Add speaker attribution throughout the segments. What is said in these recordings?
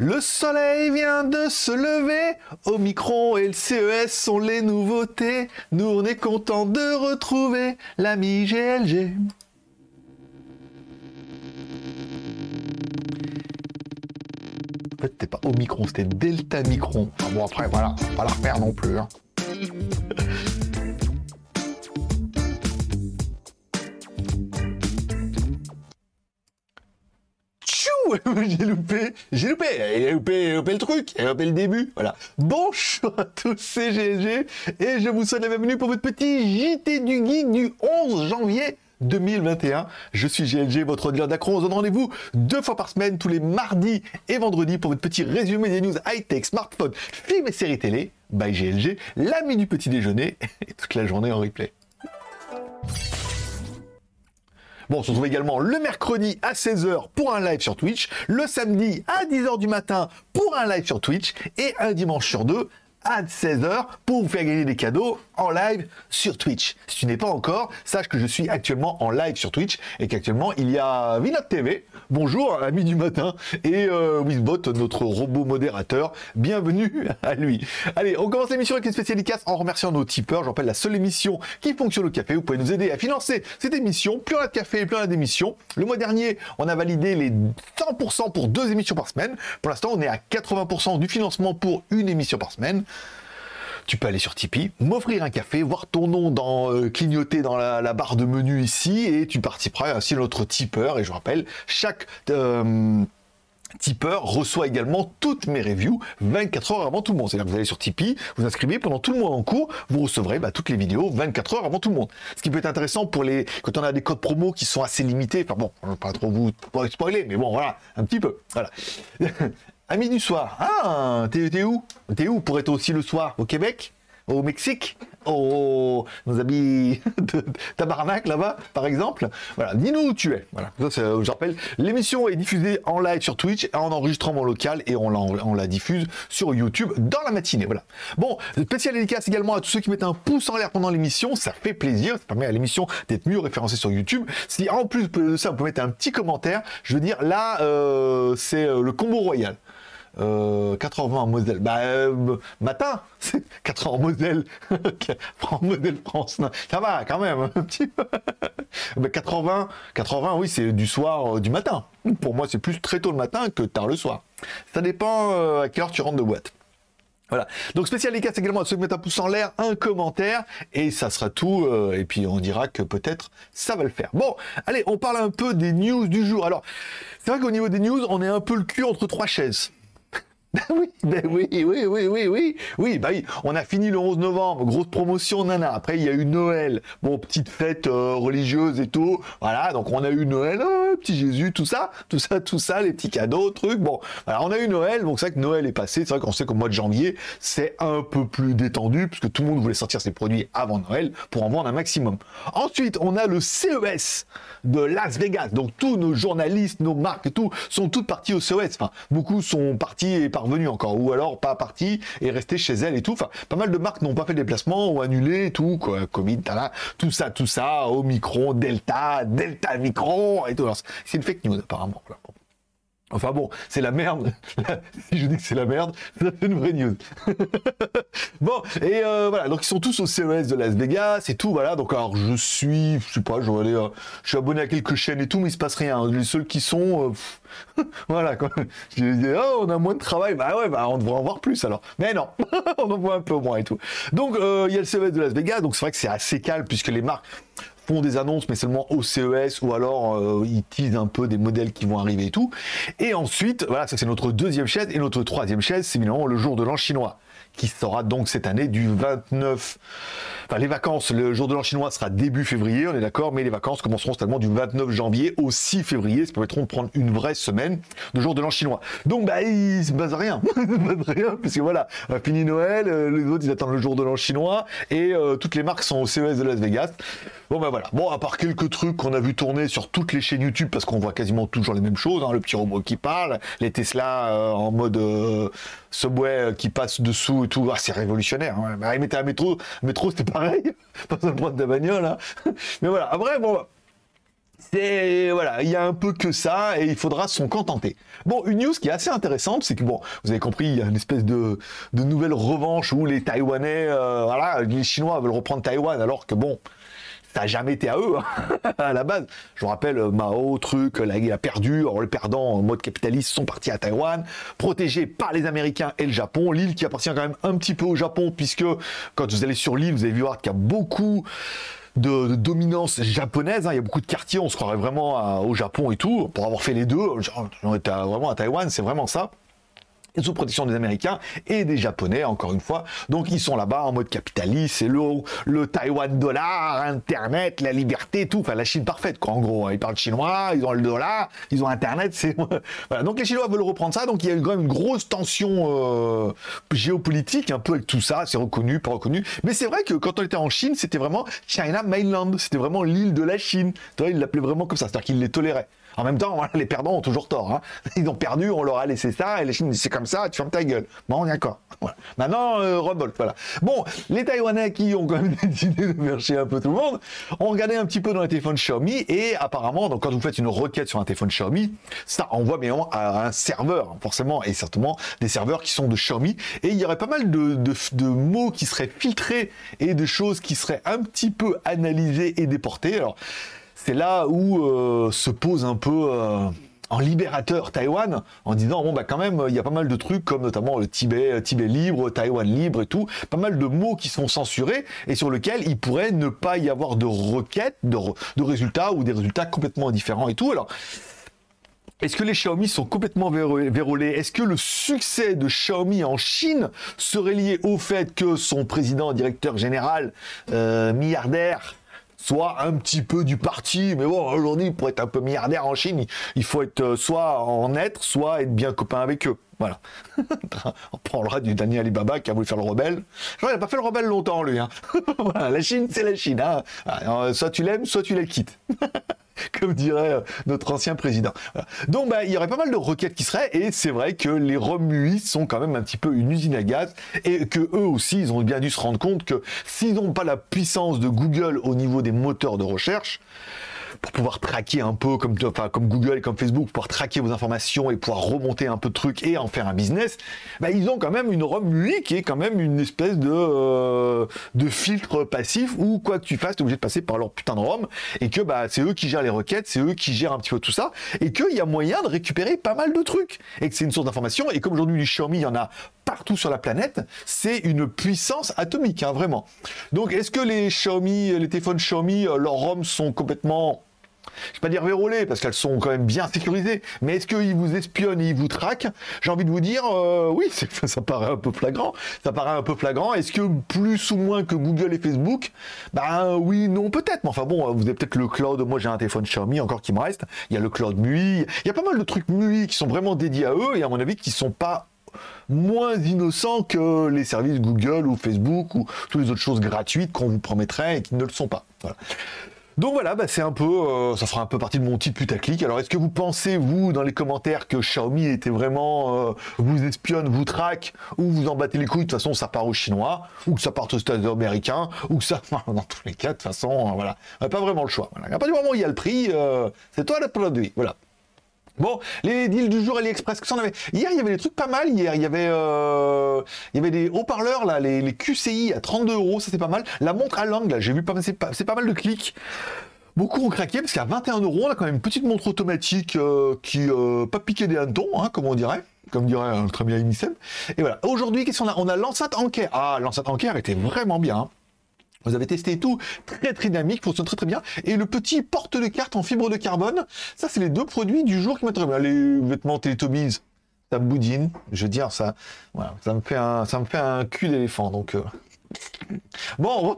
Speaker 1: Le soleil vient de se lever, Omicron et le CES sont les nouveautés. Nous on est content de retrouver l'ami GLG. En fait, c'était pas Omicron, c'était Delta Micron. Enfin bon, après, voilà, pas la refaire non plus. Hein. J'ai loupé, j'ai loupé, j'ai loupé, loupé le truc, j'ai loupé le début, voilà. Bonjour à tous, c'est GLG, et je vous souhaite la bienvenue pour votre petit JT du Geek du 11 janvier 2021. Je suis GLG, votre dealer d'accro. On se donne rendez-vous deux fois par semaine, tous les mardis et vendredis, pour votre petit résumé des news high-tech, smartphone, films et séries télé, by GLG, l'ami du petit déjeuner, et toute la journée en replay. Bon, on se retrouve également le mercredi à 16h pour un live sur Twitch, le samedi à 10h du matin pour un live sur Twitch, et un dimanche sur deux à 16h pour vous faire gagner des cadeaux en live sur Twitch. Si tu n'es pas encore, sache que je suis actuellement en live sur Twitch et qu'actuellement il y a Vinod TV, bonjour, ami du matin, et euh, Wizbot, notre robot modérateur, bienvenue à lui. Allez, on commence l'émission avec une spéciale en remerciant nos tipeurs. Je rappelle la seule émission qui fonctionne au café. Vous pouvez nous aider à financer cette émission. Plus on a de café, plus on a d'émissions. Le mois dernier, on a validé les 100% pour deux émissions par semaine. Pour l'instant, on est à 80% du financement pour une émission par semaine tu peux aller sur Tipeee, m'offrir un café, voir ton nom dans, euh, clignoter dans la, barre de menu ici, et tu participeras ainsi à notre tipeur. Et je rappelle, chaque euh, tipeur reçoit également toutes mes reviews 24 heures avant tout le monde. C'est-à-dire que vous allez sur Tipeee, vous inscrivez pendant tout le mois en cours, vous recevrez bah, toutes les vidéos 24 heures avant tout le monde. Ce qui peut être intéressant pour les quand on a des codes promo qui sont assez limités. Enfin bon, je ne vais pas trop vous spoiler, mais bon voilà, un petit peu. Voilà. Amis du soir. Ah, t'es où? T'es où pour être aussi le soir? Au Québec? Au Mexique? Au nos amis de Tabarnak là-bas, par exemple? Voilà, dis-nous où tu es. Voilà, ça, je rappelle, l'émission est diffusée en live sur Twitch, en enregistrement local, et on la, diffuse sur YouTube dans la matinée. Voilà. Bon, spécial dédicace également à tous ceux qui mettent un pouce en l'air pendant l'émission, ça fait plaisir, ça permet à l'émission d'être mieux référencée sur YouTube. Si en plus de ça, vous pouvez mettre un petit commentaire, je veux dire, là, euh, c'est euh, le combo royal. 80 en Moselle. Bah, euh, matin, 80 en Moselle. en Moselle France. ça va quand même, un petit peu. 80, 80, oui, c'est du soir, euh, du matin. Pour moi, c'est plus très tôt le matin que tard le soir. Ça dépend euh, à quelle heure tu rentres de boîte. Voilà. Donc spécial dédicace également à ceux qui mettent un pouce en l'air, un commentaire, et ça sera tout. et puis on dira que peut-être ça va le faire. Bon, allez, on parle un peu des news du jour. Alors, c'est vrai qu'au niveau des news, on est un peu le cul entre trois chaises. Ben oui, ben oui, oui, oui, oui, oui, oui, bah oui, on a fini le 11 novembre, grosse promotion, nana. Après, il y a eu Noël, bon, petite fête euh, religieuse et tout, voilà. Donc, on a eu Noël, oh, petit Jésus, tout ça, tout ça, tout ça, les petits cadeaux, trucs. Bon, voilà, on a eu Noël, donc c'est vrai que Noël est passé. C'est vrai qu'on sait qu'au mois de janvier, c'est un peu plus détendu, puisque tout le monde voulait sortir ses produits avant Noël pour en vendre un maximum. Ensuite, on a le CES de Las Vegas. Donc, tous nos journalistes, nos marques et tout sont toutes parties au CES. Enfin, beaucoup sont partis et revenu encore, ou alors pas parti et resté chez elle et tout. Enfin, pas mal de marques n'ont pas fait de déplacement ou annulé tout, quoi. Covid, tout ça, tout ça, Omicron, Delta, Delta Micron et tout. C'est une fake news apparemment. Enfin bon, c'est la merde. si je dis que c'est la merde, c'est une vraie news. bon, et euh, voilà, donc ils sont tous au CES de Las Vegas et tout, voilà. Donc alors je suis, je sais pas, je vais aller, euh, je suis abonné à quelques chaînes et tout, mais il se passe rien. Les seuls qui sont, euh, voilà quoi. Je dis, oh, on a moins de travail, bah ouais, bah on devrait en voir plus alors. Mais non, on en voit un peu moins et tout. Donc il y a le CES de Las Vegas, donc c'est vrai que c'est assez calme puisque les marques font des annonces, mais seulement au CES, ou alors euh, ils teasent un peu des modèles qui vont arriver et tout. Et ensuite, voilà, ça c'est notre deuxième chaise, et notre troisième chaise, c'est évidemment le jour de l'an chinois qui sera donc cette année du 29. Enfin, les vacances, le jour de l'an chinois sera début février, on est d'accord, mais les vacances commenceront seulement du 29 janvier au 6 février, ça permettront de prendre une vraie semaine de jour de l'an chinois. Donc, bah, il se base rien. il se base rien, voilà, fini Noël, euh, les autres, ils attendent le jour de l'an chinois, et euh, toutes les marques sont au CES de Las Vegas. Bon, bah voilà. Bon, à part quelques trucs qu'on a vu tourner sur toutes les chaînes YouTube, parce qu'on voit quasiment toujours les mêmes choses, hein, le petit robot qui parle, les Tesla euh, en mode subway qui passe dessous ah, c'est révolutionnaire. Hein. Bah, il mettait un métro, métro c'était pareil, pas droit de la bagnole. Hein. Mais voilà, après, bon, c'est voilà, il y a un peu que ça et il faudra s'en contenter. Bon, une news qui est assez intéressante, c'est que bon, vous avez compris, il y a une espèce de, de nouvelle revanche où les Taïwanais, euh, voilà, les Chinois veulent reprendre Taïwan alors que bon, ça n'a jamais été à eux hein, à la base. Je vous rappelle Mao, truc, là il a perdu, alors les perdants en mode capitaliste sont partis à Taïwan, protégés par les Américains et le Japon. L'île qui appartient quand même un petit peu au Japon puisque quand vous allez sur l'île, vous allez voir qu'il y a beaucoup de, dominance japonaise. Hein. Il y a beaucoup de quartiers, on se croirait vraiment au Japon et tout. Pour avoir fait les deux, on était vraiment à Taïwan, c'est vraiment ça sous protection des Américains et des Japonais, encore une fois. Donc ils sont là-bas en mode capitaliste, c'est le, le Taïwan dollar, Internet, la liberté, tout. Enfin, la Chine parfaite, quoi, en gros. Ils parlent chinois, ils ont le dollar, ils ont Internet, c'est... voilà. Donc les Chinois veulent reprendre ça, donc il y a quand même une grosse tension euh, géopolitique, un peu avec tout ça, c'est reconnu, pas reconnu. Mais c'est vrai que quand on était en Chine, c'était vraiment China Mainland, c'était vraiment l'île de la Chine. Tu vois, ils l'appelaient vraiment comme ça, c'est-à-dire qu'ils les toléraient. En même temps, les perdants ont toujours tort. Hein. Ils ont perdu, on leur a laissé ça, et les Chine c'est comme ça, tu fermes ta gueule. Bon, d'accord. Voilà. Maintenant, euh, voilà. Bon, les Taïwanais qui ont quand même décidé de faire un peu tout le monde, ont regardé un petit peu dans les téléphones Xiaomi, et apparemment, donc quand vous faites une requête sur un téléphone Xiaomi, ça envoie bien à un serveur, forcément, et certainement des serveurs qui sont de Xiaomi, et il y aurait pas mal de, de mots qui seraient filtrés et de choses qui seraient un petit peu analysées et déportées. Alors, c'est là où euh, se pose un peu euh, en libérateur Taïwan en disant bon bah quand même il y a pas mal de trucs comme notamment le Tibet, euh, Tibet libre, Taïwan libre et tout, pas mal de mots qui sont censurés et sur lesquels il pourrait ne pas y avoir de requêtes, de, de résultats ou des résultats complètement différents et tout. Alors est-ce que les Xiaomi sont complètement vérolés? Est-ce que le succès de Xiaomi en Chine serait lié au fait que son président, directeur général, milliardaire, soit un petit peu du parti. Mais bon, aujourd'hui, pour être un peu milliardaire en Chine, il faut être euh, soit en être, soit être bien copain avec eux. Voilà. On parlera du Daniel Alibaba qui a voulu faire le rebelle. il n'a pas fait le rebelle longtemps, lui. Hein. la Chine, c'est la Chine. Hein. Euh, soit tu l'aimes, soit tu la quittes. comme dirait euh, notre ancien président. Donc bah, il y aurait pas mal de requêtes qui seraient, et c'est vrai que les ROM sont quand même un petit peu une usine à gaz, et que eux aussi, ils ont bien dû se rendre compte que s'ils n'ont pas la puissance de Google au niveau des moteurs de recherche, pour pouvoir traquer un peu comme, enfin, comme Google comme Facebook, pour pouvoir traquer vos informations et pouvoir remonter un peu de trucs et en faire un business, bah, ils ont quand même une ROM UI qui est quand même une espèce de, euh, de filtre passif où quoi que tu fasses, tu es obligé de passer par leur putain de ROM et que bah, c'est eux qui gèrent les requêtes, c'est eux qui gèrent un petit peu tout ça et qu'il y a moyen de récupérer pas mal de trucs et que c'est une source d'information et comme aujourd'hui du Xiaomi, il y en a partout sur la planète, c'est une puissance atomique, hein, vraiment. Donc est-ce que les Xiaomi, les téléphones Xiaomi, euh, leurs ROM sont complètement je vais pas dire verrouillées parce qu'elles sont quand même bien sécurisées, mais est-ce qu'ils vous espionnent et ils vous traquent? J'ai envie de vous dire, euh, oui, ça paraît un peu flagrant. Ça paraît un peu flagrant. Est-ce que plus ou moins que Google et Facebook? Ben oui, non, peut-être. Mais enfin bon, vous avez peut-être le cloud. Moi, j'ai un téléphone Xiaomi encore qui me reste. Il y a le cloud MUI. Il y a pas mal de trucs MUI qui sont vraiment dédiés à eux et à mon avis qui sont pas moins innocents que les services Google ou Facebook ou toutes les autres choses gratuites qu'on vous promettrait et qui ne le sont pas. Voilà. Donc voilà, bah, c'est un peu, euh, ça fera un peu partie de mon titre putaclic. Alors est-ce que vous pensez, vous, dans les commentaires, que Xiaomi était vraiment, euh, vous espionne, vous traque, ou vous en battez les couilles, de toute façon ça part aux Chinois, ou que ça part aux États-Unis américains, ou que ça, dans tous les cas, de toute façon, euh, voilà, pas vraiment le choix. Voilà. À partir du moment où il y a le prix, c'est toi le produit, voilà. Bon, les deals du jour AliExpress, que en avait? Hier, il y avait des trucs pas mal. Hier, il y avait, euh, y avait des haut-parleurs, là, les, QCI à 32 euros, ça c'est pas mal. La montre à langue, là, j'ai vu c'est pas, mal de clics. Beaucoup ont craqué parce qu'à 21 euros, on a quand même une petite montre automatique euh, qui euh, pas piqué des hannetons, hein, comme on dirait comme dirait notre ami Aïmissem. Et voilà. Aujourd'hui, qu'est-ce qu'on a? On a l'enceinte Anker. Ah, l'enceinte Anker était vraiment bien. Hein. Vous avez testé tout, très très dynamique, fonctionne très très bien. Et le petit porte de carte en fibre de carbone, ça c'est les deux produits du jour qui m'intéressent. Les vêtements Télétobies, ça me boudine, je veux dire ça, voilà, ça me fait un, ça me fait un cul d'éléphant. Donc euh. Bon,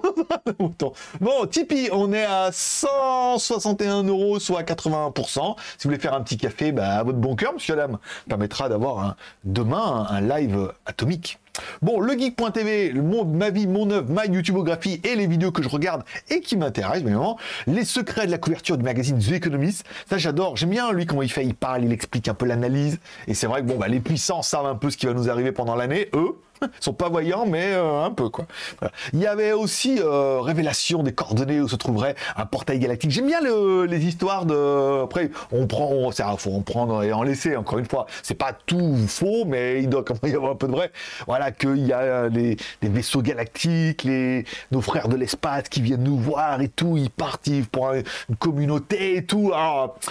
Speaker 1: bon, Tipeee, on est à 161 euros, soit 81%. Si vous voulez faire un petit café, bah, à votre bon cœur, monsieur Lam, permettra d'avoir demain un live atomique. Bon, le geek.tv, ma vie, mon œuvre, ma YouTubeographie et les vidéos que je regarde et qui m'intéressent, évidemment. Les secrets de la couverture du magazine The Economist. Ça, j'adore. J'aime bien, lui, comment il fait. Il parle, il explique un peu l'analyse. Et c'est vrai que, bon, bah, les puissants savent un peu ce qui va nous arriver pendant l'année. Eux, Ils sont pas voyants, mais euh, un peu quoi. Il y avait aussi euh, révélation des coordonnées où se trouverait un portail galactique. J'aime bien les histoires de. Après, on prend, on, faut en prendre et en laisser. Encore une fois, c'est pas tout faux, mais il doit quand même y avoir un peu de vrai. Voilà qu'il y a les, vaisseaux galactiques, les nos frères de l'espace qui viennent nous voir et tout. Ils partent pour une communauté et tout.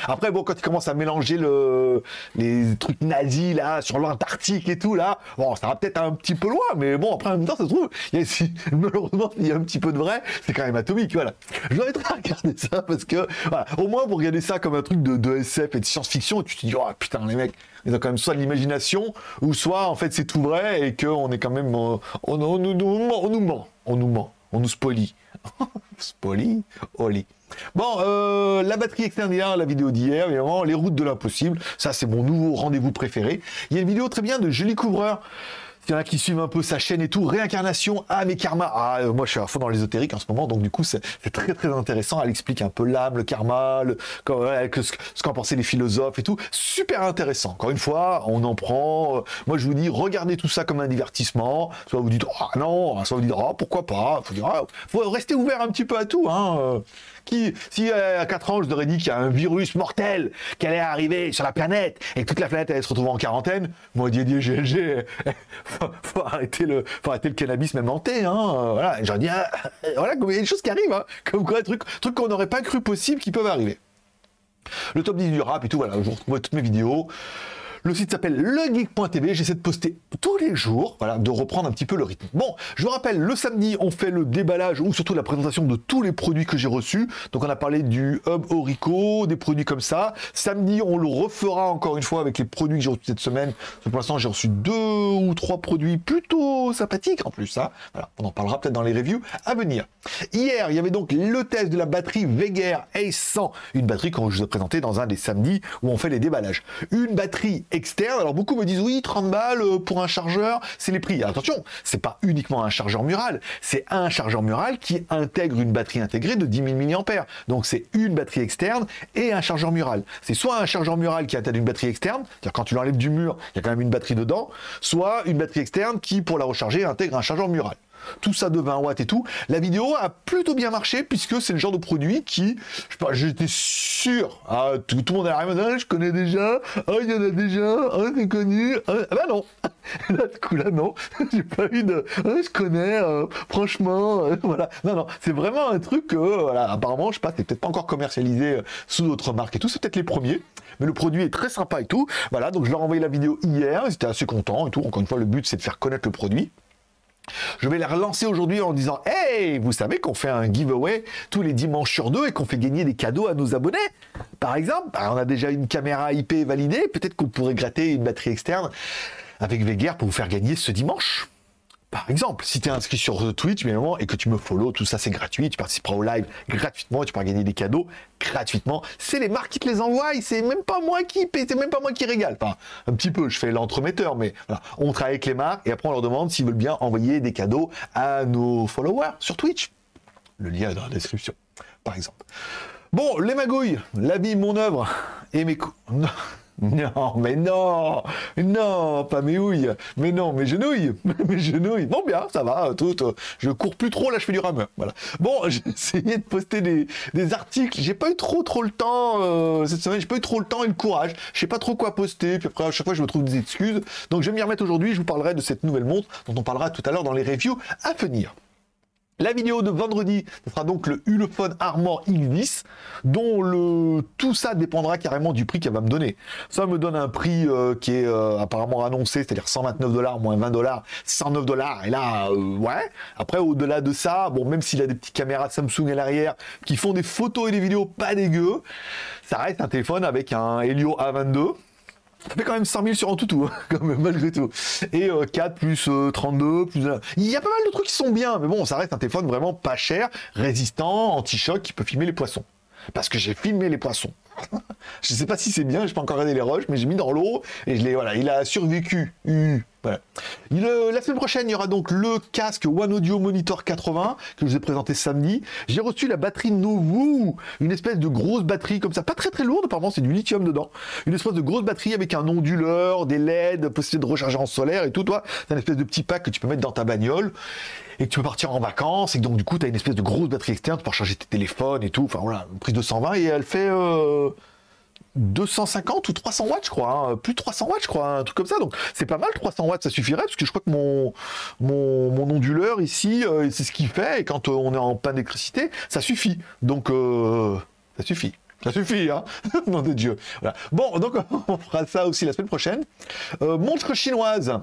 Speaker 1: après, bon, quand ils commencent à mélanger le, les trucs nazis là sur l'Antarctique et tout là, bon, ça va peut-être un petit peu loin, mais bon, après, en même temps, ça se trouve, il y a, malheureusement, il y a un petit peu de vrai, c'est quand même atomique, voilà. Je dois être à regarder ça parce que, voilà, au moins, vous regardez ça comme un truc de, SF et de science-fiction, tu te dis, oh putain, les mecs, ils ont quand même soit de l'imagination, ou soit, en fait, c'est tout vrai et qu'on est quand même, euh, on, nous, on, nous ment, on nous ment, on nous spolie. spolie, oli. Bon, euh, la batterie externe la vidéo d'hier, évidemment, les routes de l'impossible, ça c'est mon nouveau rendez-vous préféré. Il y a une vidéo très bien de Julie Couvreur il y en a qui suivent un peu sa chaîne et tout, réincarnation, ah mes karma. Ah, euh, moi je suis à fond dans l'ésotérique en ce moment, donc du coup c'est très très intéressant. Elle explique un peu l'âme, le karma, le, ce qu'en pensaient les philosophes et tout. Super intéressant. Encore une fois, on en prend. Euh, moi je vous dis, regardez tout ça comme un divertissement. Soit vous dites, ah non, soit vous dites, ah pourquoi pas. Faut, dire, ah, faut rester ouvert un petit peu à tout. Hein. Euh si euh, à 4 ans, je t'aurais dit qu'il y a un virus mortel qui allait arriver sur la planète et que toute la planète allait se retrouver en quarantaine, moi, Didier GLG, faut, faut, arrêter le, faut arrêter le cannabis même en hein. Voilà, j'aurais dit, ah, voilà, il y a des choses qui arrivent, hein. Comme quoi, trucs, trucs qu'on n'aurait pas cru possible qui peuvent arriver. Le top 10 du rap et tout, voilà, je retrouve toutes mes vidéos. Le site s'appelle legeek.tv. J'essaie de poster tous les jours, voilà, de reprendre un petit peu le rythme. Bon, je vous rappelle, le samedi, on fait le déballage ou surtout la présentation de tous les produits que j'ai reçus. Donc, on a parlé du Hub Orico, des produits comme ça. Samedi, on le refera encore une fois avec les produits que j'ai reçus cette semaine. Pour l'instant, j'ai reçu deux ou trois produits plutôt sympathiques en plus. Hein. Voilà, on en parlera peut-être dans les reviews à venir. Hier, il y avait donc le test de la batterie Veger Ace 100, une batterie que je vous ai présentée dans un des samedis où on fait les déballages. Une batterie externe. Alors beaucoup me disent oui, 30 balles euh, pour un chargeur, c'est les prix. Attention, c'est pas uniquement un chargeur mural, c'est un chargeur mural qui intègre une batterie intégrée de 10 000 mAh. Donc c'est une batterie externe et un chargeur mural. C'est soit un chargeur mural qui intègre une batterie externe, c'est-à-dire quand tu l'enlèves du mur, il y a quand même une batterie dedans, soit une batterie externe qui, pour la recharger, intègre un chargeur mural tout ça de 20 watts et tout. La vidéo a plutôt bien marché puisque c'est le genre de produit qui, je sais pas, j'étais sûr, ah, tout, le monde est arrivé, ah, je connais déjà, ah, il y en a déjà, ah, c'est connu, ah, bah non, là, du coup, là, non, j'ai pas eu de, ah, je connais, euh, franchement, euh, voilà, non, non, c'est vraiment un truc que, voilà, apparemment, je sais pas, c'est peut-être pas encore commercialisé euh, sous d'autres marques et tout, c'est peut-être les premiers, mais le produit est très sympa et tout, voilà, donc je leur ai envoyé la vidéo hier, ils étaient assez contents et tout, encore une fois, le but c'est de faire connaître le produit. Je vais la relancer aujourd'hui en disant Hey, vous savez qu'on fait un giveaway tous les dimanches sur deux et qu'on fait gagner des cadeaux à nos abonnés. Par exemple, bah, on a déjà une caméra IP validée, peut-être qu'on pourrait gratter une batterie externe avec Veguer pour vous faire gagner ce dimanche. Par exemple, si tu es inscrit sur Twitch, bien évidemment, et que tu me follow, tout ça c'est gratuit, tu participeras au live gratuitement, tu pourras gagner des cadeaux gratuitement. C'est les marques qui te les envoient, c'est même pas moi qui paie, c'est même pas moi qui régale. Enfin, un petit peu, je fais l'entremetteur, mais voilà. On travaille avec les marques et après on leur demande s'ils veulent bien envoyer des cadeaux à nos followers sur Twitch. Le lien est dans la description, par exemple. Bon, les magouilles, la vie, mon œuvre et mes coups. Non, mais non, non, pas mes houilles, mais non, mes genouilles, mes genouilles. Bon, bien, ça va, tout. Je cours plus trop, là, je fais du rameur. Voilà. Bon, j'ai essayé de poster des, des articles. J'ai pas eu trop, trop le temps euh, cette semaine. J'ai pas eu trop le temps et le courage. Je sais pas trop quoi poster. Puis après, à chaque fois, je me trouve des excuses. Donc, je vais m'y remettre aujourd'hui. Je vous parlerai de cette nouvelle montre dont on parlera tout à l'heure dans les reviews à venir. La vidéo de vendredi, ce sera donc le Ulefone Armor X10, dont le tout ça dépendra carrément du prix qu'elle va me donner. Ça me donne un prix euh, qui est euh, apparemment annoncé, c'est-à-dire 129 dollars moins 20 dollars, 109 dollars. Et là, euh, ouais. Après, au-delà de ça, bon, même s'il a des petites caméras Samsung à l'arrière qui font des photos et des vidéos pas dégueu, ça reste un téléphone avec un Helio A22 ça fait quand même 100 000 sur toutou, hein, même, malgré tout. Et 4 euh, plus 32, euh, plus... Il y a pas mal de trucs qui sont bien, mais bon, ça reste un téléphone vraiment pas cher, résistant, anti-choc, qui peut filmer les poissons. Parce que j'ai filmé les poissons. je sais pas si c'est bien, j'ai pas encore regardé les roches, mais j'ai mis dans l'eau, et je l'ai, voilà, il a survécu. la semaine prochaine, il y aura donc le casque One Audio Monitor 80 que je vous ai présenté samedi. J'ai reçu la batterie Novu, une espèce de grosse batterie comme ça, pas très très lourde, apparemment c'est du lithium dedans. Une espèce de grosse batterie avec un onduleur, des LED, possibilité de recharger en solaire et tout. Toi, c'est une espèce de petit pack que tu peux mettre dans ta bagnole et que tu peux partir en vacances et donc du coup tu as une espèce de grosse batterie externe pour charger tes téléphones et tout. Enfin voilà, prise de 120 et elle fait. Euh, 250 ou 300 watts, je crois, hein. plus de 300 watts, je crois, un truc comme ça. Donc c'est pas mal, 300 watts, ça suffirait, parce que je crois que mon, mon, onduleur ici, euh, c'est ce qu'il fait, et quand euh, on est en panne d'électricité, ça suffit. Donc euh, ça suffit. Ça suffit, hein Nom de Dieu. Bon, donc on fera ça aussi la semaine prochaine. montre chinoise.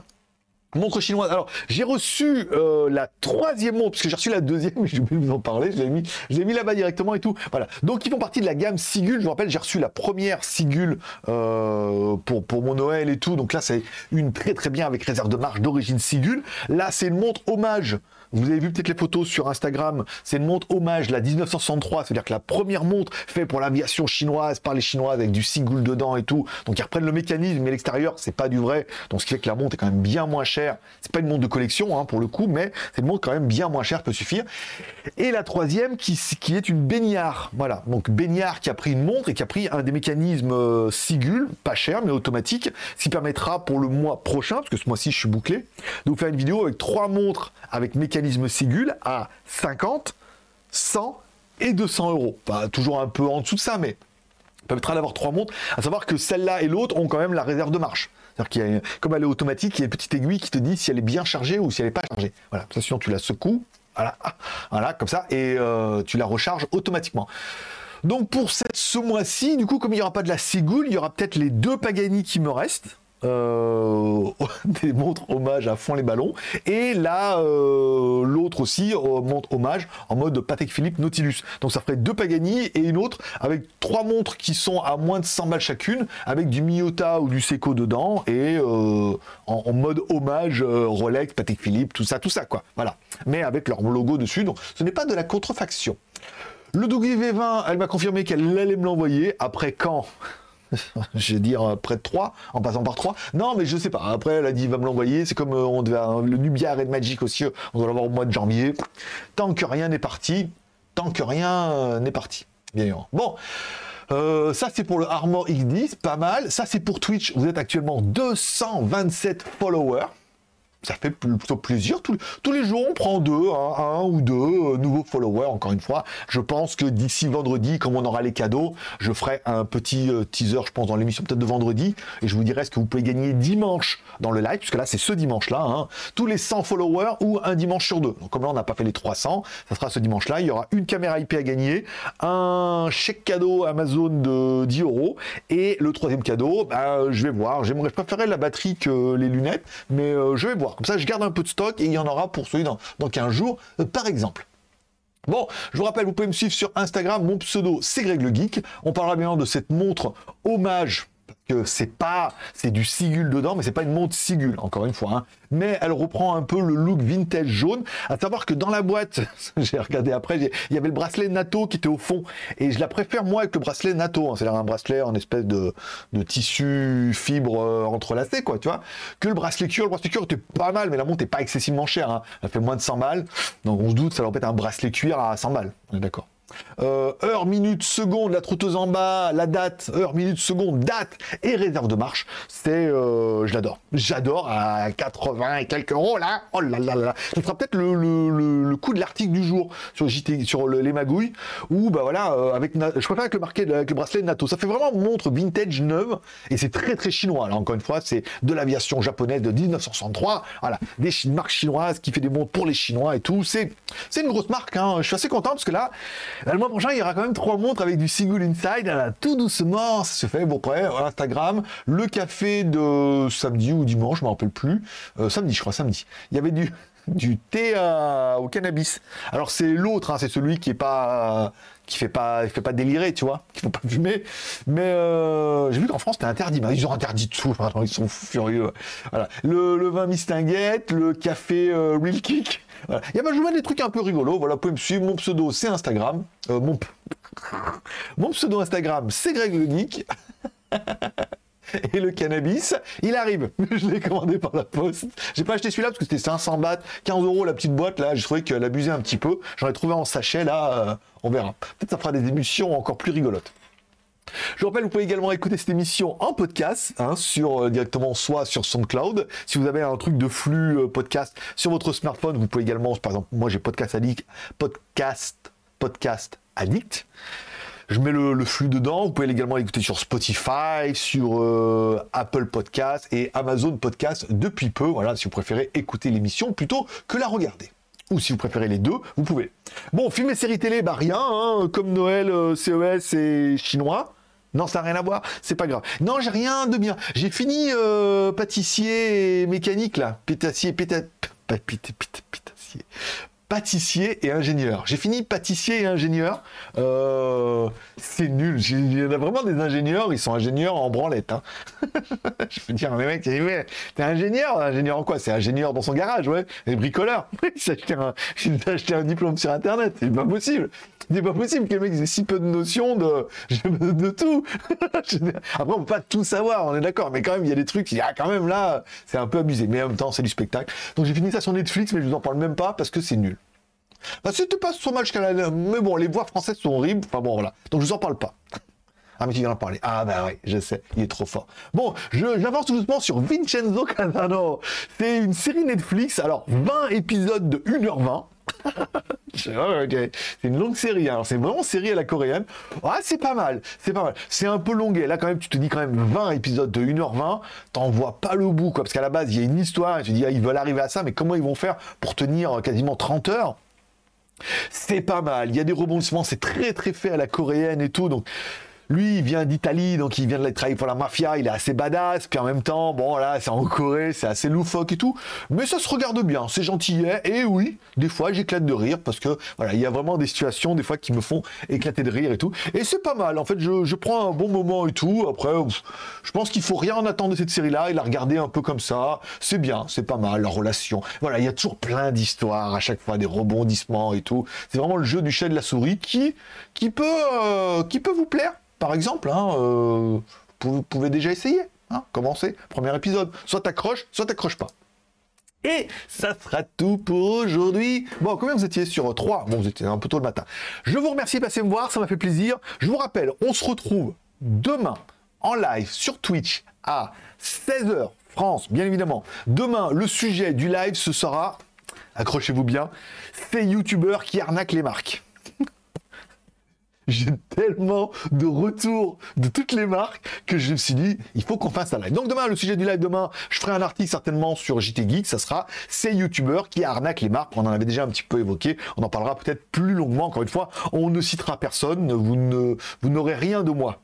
Speaker 1: Montre chinoise. Alors, j'ai reçu euh, la troisième montre, parce que j'ai reçu la deuxième, mais j'ai vous en parler. Je l'ai mis, mis là-bas directement et tout. Voilà. Donc, ils font partie de la gamme Sigul. Je vous rappelle, j'ai reçu la première Sigul euh, pour, pour mon Noël et tout. Donc là, c'est une très très bien avec réserve de marge d'origine Sigul. Là, c'est une montre hommage vous avez vu peut-être les photos sur Instagram. C'est une montre hommage, la 1963, c'est-à-dire que la première montre faite pour l'aviation chinoise par les Chinois avec du Sigul dedans et tout. Donc ils reprennent le mécanisme, mais l'extérieur, c'est pas du vrai. Donc ce qui fait que la montre est quand même bien moins chère. C'est pas une montre de collection hein, pour le coup, mais c'est une montre quand même bien moins chère, peut suffire. Et la troisième qui, est une baignard. Voilà. Donc baignard qui a pris une montre et qui a pris un des mécanismes euh, pas cher mais automatique, ce qui permettra pour le mois prochain, parce que ce mois-ci je suis bouclé, de vous faire une vidéo avec trois montres avec mécanisme Sigul à 50, 100 et 200 euros. Toujours un peu en dessous de ça, mais permettra d'avoir trois montres. À savoir que celle-là et l'autre ont quand même la réserve de marche. C'est-à-dire qu'il y a, comme elle est automatique, il y a une petite aiguille qui te dit si elle est bien chargée ou si elle n'est pas chargée. Voilà, ça sinon tu la secoues, voilà, voilà, comme ça, et euh, tu la recharges automatiquement. Donc pour cette, ce mois-ci, du coup, comme il n'y aura pas de la Sigul, il y aura peut-être les deux Pagani qui me restent. Euh, des montres hommage à fond les ballons. Et là, euh, l'autre aussi, euh, montre hommage en mode Patek Philippe Nautilus. Donc ça ferait deux Pagani et une autre avec trois montres qui sont à moins de 100 balles chacune, avec du Miyota ou du Seiko dedans et en, mode hommage Rolex, Patek Philippe, tout ça, tout ça quoi. Voilà. Mais avec leur logo dessus. Donc ce n'est pas de la contrefaction. Le Douglas V20, elle m'a confirmé qu'elle allait me l'envoyer. Après quand? je vais dire euh, près de 3, en passant par 3. Non, mais je sais pas. Après, elle a dit, va me l'envoyer. C'est comme euh, on devait, le Nubia Red Magic aussi, on doit l'avoir au mois de janvier. Tant que rien n'est parti, tant que rien euh, n'est parti. Bien. Bon. ça c'est pour le Armor X10, pas mal. Ça c'est pour Twitch. Vous êtes actuellement 227 followers ça fait plutôt plaisir. Tous, les jours, on prend deux, un ou deux euh, nouveaux followers. Encore une fois, je pense que d'ici vendredi, comme on aura les cadeaux, je ferai un petit euh, teaser, je pense, dans l'émission peut-être de vendredi, et je vous dirai ce que vous pouvez gagner dimanche dans le live, puisque là, c'est ce dimanche-là, hein. tous les 100 followers ou un dimanche sur deux. Donc, comme là, on n'a pas fait les 300, ça sera ce dimanche-là. Il y aura une caméra IP à gagner, un chèque cadeau Amazon de 10 euros, et le troisième cadeau, bah, je vais voir. J'aimerais, je préférerais la batterie que les lunettes, mais euh, je vais voir. Comme ça, je garde un peu de stock et il y en aura pour celui dans, dans 15 jours, euh, par exemple. Bon, je vous rappelle, vous pouvez me suivre sur Instagram, mon pseudo c'est Greg le Geek. On parlera bien de cette montre hommage que c'est pas, c'est du Sigul dedans, mais c'est pas une montre Sigul, encore une fois. Hein. Mais elle reprend un peu le look vintage jaune. À savoir que dans la boîte, j'ai regardé après, il y avait le bracelet NATO qui était au fond, et je la préfère moi avec le bracelet NATO. Hein. C'est-à-dire un bracelet en espèce de, tissu fibre euh, entrelacé, quoi, tu vois. Que le bracelet cuir, le bracelet cuir était pas mal, mais la montre est pas excessivement chère. Hein. Elle fait moins de 100 balles, donc on se doute, ça leur peut être un bracelet cuir à 100 balles. On est d'accord. Euh, heure, minute, seconde, la trotteuse en bas, la date, heure, minute, seconde, date et réserve de marche. C'est, euh, je l'adore. J'adore à 80 et quelques euros là. Oh là là là. Ce sera peut-être le, coup de l'article du jour sur JT, sur les magouilles ou bah voilà, euh, avec, je préfère avec le marqué, avec le bracelet NATO. Ça fait vraiment montre vintage neuve et c'est très très chinois. Là encore une fois, c'est de l'aviation japonaise de 1963. Voilà, des marques chinoises qui fait des montres pour les Chinois et tout. C'est, c'est une grosse marque. Hein. Je suis assez content parce que là le mois prochain, il y aura quand même trois montres avec du single inside. tout doucement, ça se fait. Bon, après, Instagram, le café de samedi ou dimanche, je me rappelle plus. Euh, samedi, je crois, samedi. Il y avait du, du thé au cannabis. Alors c'est l'autre, hein, c'est celui qui est pas qui fait pas fait pas délirer, tu vois, qui faut pas fumer. Mais euh, j'ai vu qu'en France c'était interdit. ils ont interdit tout. ils sont furieux. Voilà. Le, vin mistinguette, le café euh, Real Kick. Il y a, je vous des trucs un peu rigolos. Voilà, vous pouvez me suivre. Mon pseudo, c'est Instagram. Euh, mon... mon pseudo Instagram, c'est Greg le Geek. Et le cannabis, il arrive. Je l'ai commandé par la poste. J'ai pas acheté celui-là parce que c'était 500 bahts, 15 euros la petite boîte là. Je trouvais qu'elle abusait un petit peu. J'en ai trouvé en sachet là. euh, on verra. Peut-être ça fera des émissions encore plus rigolotes. Je vous rappelle, vous pouvez également écouter cette émission en podcast, hein, sur euh, directement soit sur SoundCloud. Si vous avez un truc de flux euh, podcast sur votre smartphone, vous pouvez également, par exemple, moi j'ai Podcast Addict, Podcast, Podcast Addict. Je mets le, flux dedans. Vous pouvez également l'écouter sur Spotify, sur euh, Apple Podcast et Amazon Podcast depuis peu. Voilà, si vous préférez écouter l'émission plutôt que la regarder. Ou si vous préférez les deux, vous pouvez. Bon, film et séries télé, bah rien, hein, comme Noël, euh, CES et chinois. Non, ça n'a rien à voir, c'est pas grave. Non, j'ai rien de bien. J'ai fini euh, pâtissier et mécanique là. Pétassier, péta... pétassier. Pâtissier et ingénieur. J'ai fini pâtissier et ingénieur. Euh, c'est nul. Il y en a vraiment des ingénieurs, ils sont ingénieurs en branlette. hein. Je peux dire, mais mec, t'es ingénieur Ingénieur en quoi? C'est ingénieur dans son garage, ouais. Et bricoleur. Il s'est acheté un, diplôme sur Internet. C'est pas possible. C'est pas possible que le mec ait si peu de notions de, de tout. Après, on peut pas tout savoir, on est d'accord. Mais quand même, il y a des trucs, il y a quand même là, c'est un peu abusé. Mais en même temps, c'est du spectacle. Donc j'ai fini ça sur Netflix, mais je vous en parle même pas parce que c'est nul. Bah, c'était pas so jusqu'à la... Mais bon, les voix françaises sont horribles. Enfin bon, voilà. Donc je vous en parle pas. Ah, mais tu viens d'en parler. Ah, bah oui, je sais, il est trop fort. Bon, j'avance tout doucement sur Vincenzo Casano. C'est une série Netflix, alors 20 épisodes de 1h20. Je- ouais, ok. C'est une longue série, hein. alors c'est vraiment série à la coréenne. Ah, c'est pas mal, c'est pas mal. C'est un peu longuet. Là, quand même, tu te dis quand même 20 épisodes de 1h20, t'en vois pas le bout, quoi. Parce qu'à la base, il y a une histoire, tu te dis, ah, ils veulent arriver à ça, mais comment ils vont faire pour tenir quasiment 30 heures? C'est pas mal. Il y a des rebondissements, c'est très très fait à la coréenne et tout. Donc lui, il vient d'Italie, donc il vient de travailler pour la mafia, il est assez badass, puis en même temps, bon là, c'est en Corée, c'est assez loufoque et tout, mais ça se regarde bien, c'est gentillet, et oui, des fois j'éclate de rire, parce que voilà, il y a vraiment des situations, des fois, qui me font éclater de rire et tout, et c'est pas mal, en fait, je, je prends un bon moment et tout, après, je pense qu'il faut rien en attendre de cette série-là, et la regarder un peu comme ça, c'est bien, c'est pas mal, la relation, voilà, il y a toujours plein d'histoires, à chaque fois, des rebondissements et tout, c'est vraiment le jeu du chat de la souris qui, qui, peut, euh, qui peut vous plaire, par exemple, hein, euh, vous pouvez déjà essayer. Hein, commencez, premier épisode. Soit t'accroches, soit t'accroches pas. Et ça sera tout pour aujourd'hui. Bon, combien vous étiez sur 3 Bon, vous étiez un peu tôt le matin. Je vous remercie de passer me voir, ça m'a fait plaisir. Je vous rappelle, on se retrouve demain en live sur Twitch à 16h France, bien évidemment. Demain, le sujet du live, ce sera, accrochez-vous bien, ces youtubeurs qui arnaquent les marques. J'ai tellement de retours de toutes les marques que je me suis dit, il faut qu'on fasse un live. Donc demain, le sujet du live demain, je ferai un article certainement sur JT Geek, ça sera ces youtubeurs qui arnaquent les marques. On en avait déjà un petit peu évoqué, on en parlera peut-être plus longuement. Encore une fois, on ne citera personne, vous ne, vous n'aurez rien de moi.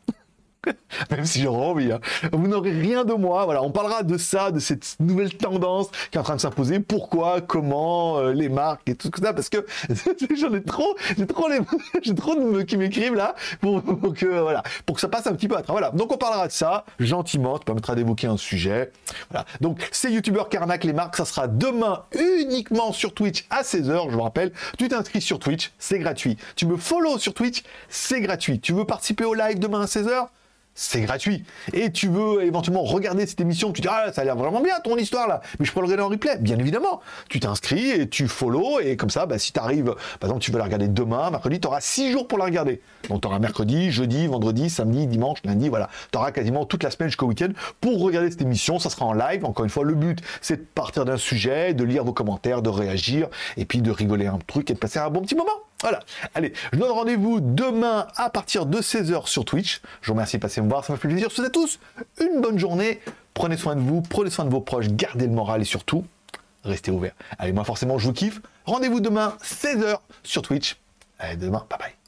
Speaker 1: Même si j'aurais envie, hein. vous n'aurez rien de moi. Voilà, on parlera de ça, de cette nouvelle tendance qui est en train de s'imposer. Pourquoi, comment, euh, les marques et tout ça, parce que j'en ai trop, j'ai trop, les, j'ai trop de me- qui m'écrivent là pour, que voilà, pour que ça passe un petit peu à travers. Voilà, donc on parlera de ça gentiment, ça permettra d'évoquer un sujet. Voilà, donc ces youtubeurs qui arnaquent les marques, ça sera demain uniquement sur Twitch à 16h. Je vous rappelle, tu t'inscris sur Twitch, c'est gratuit. Tu me follow sur Twitch, c'est gratuit. Tu veux participer au live demain à 16h c'est gratuit. Et tu veux éventuellement regarder cette émission, tu dis ah ça a l'air vraiment bien ton histoire là, mais je peux le regarder en replay, bien évidemment. Tu t'inscris et tu follow et comme ça, bah, si tu arrives, par exemple tu veux la regarder demain, mercredi, tu auras 6 jours pour la regarder. Donc tu auras mercredi, jeudi, vendredi, samedi, dimanche, lundi, voilà. Tu auras quasiment toute la semaine jusqu'au week-end pour regarder cette émission, ça sera en live. Encore une fois, le but c'est de partir d'un sujet, de lire vos commentaires, de réagir et puis de rigoler un truc et de passer un bon petit moment. Voilà. Allez, je donne rendez-vous demain à partir de 16h sur Twitch. Je vous remercie de passer me voir, ça m'a fait plaisir. Je vous souhaite à tous une bonne journée. Prenez soin de vous, prenez soin de vos proches, gardez le moral et surtout, restez ouverts. Allez, moi forcément, je vous kiffe. Rendez-vous demain 16h sur Twitch. Allez, demain, bye bye.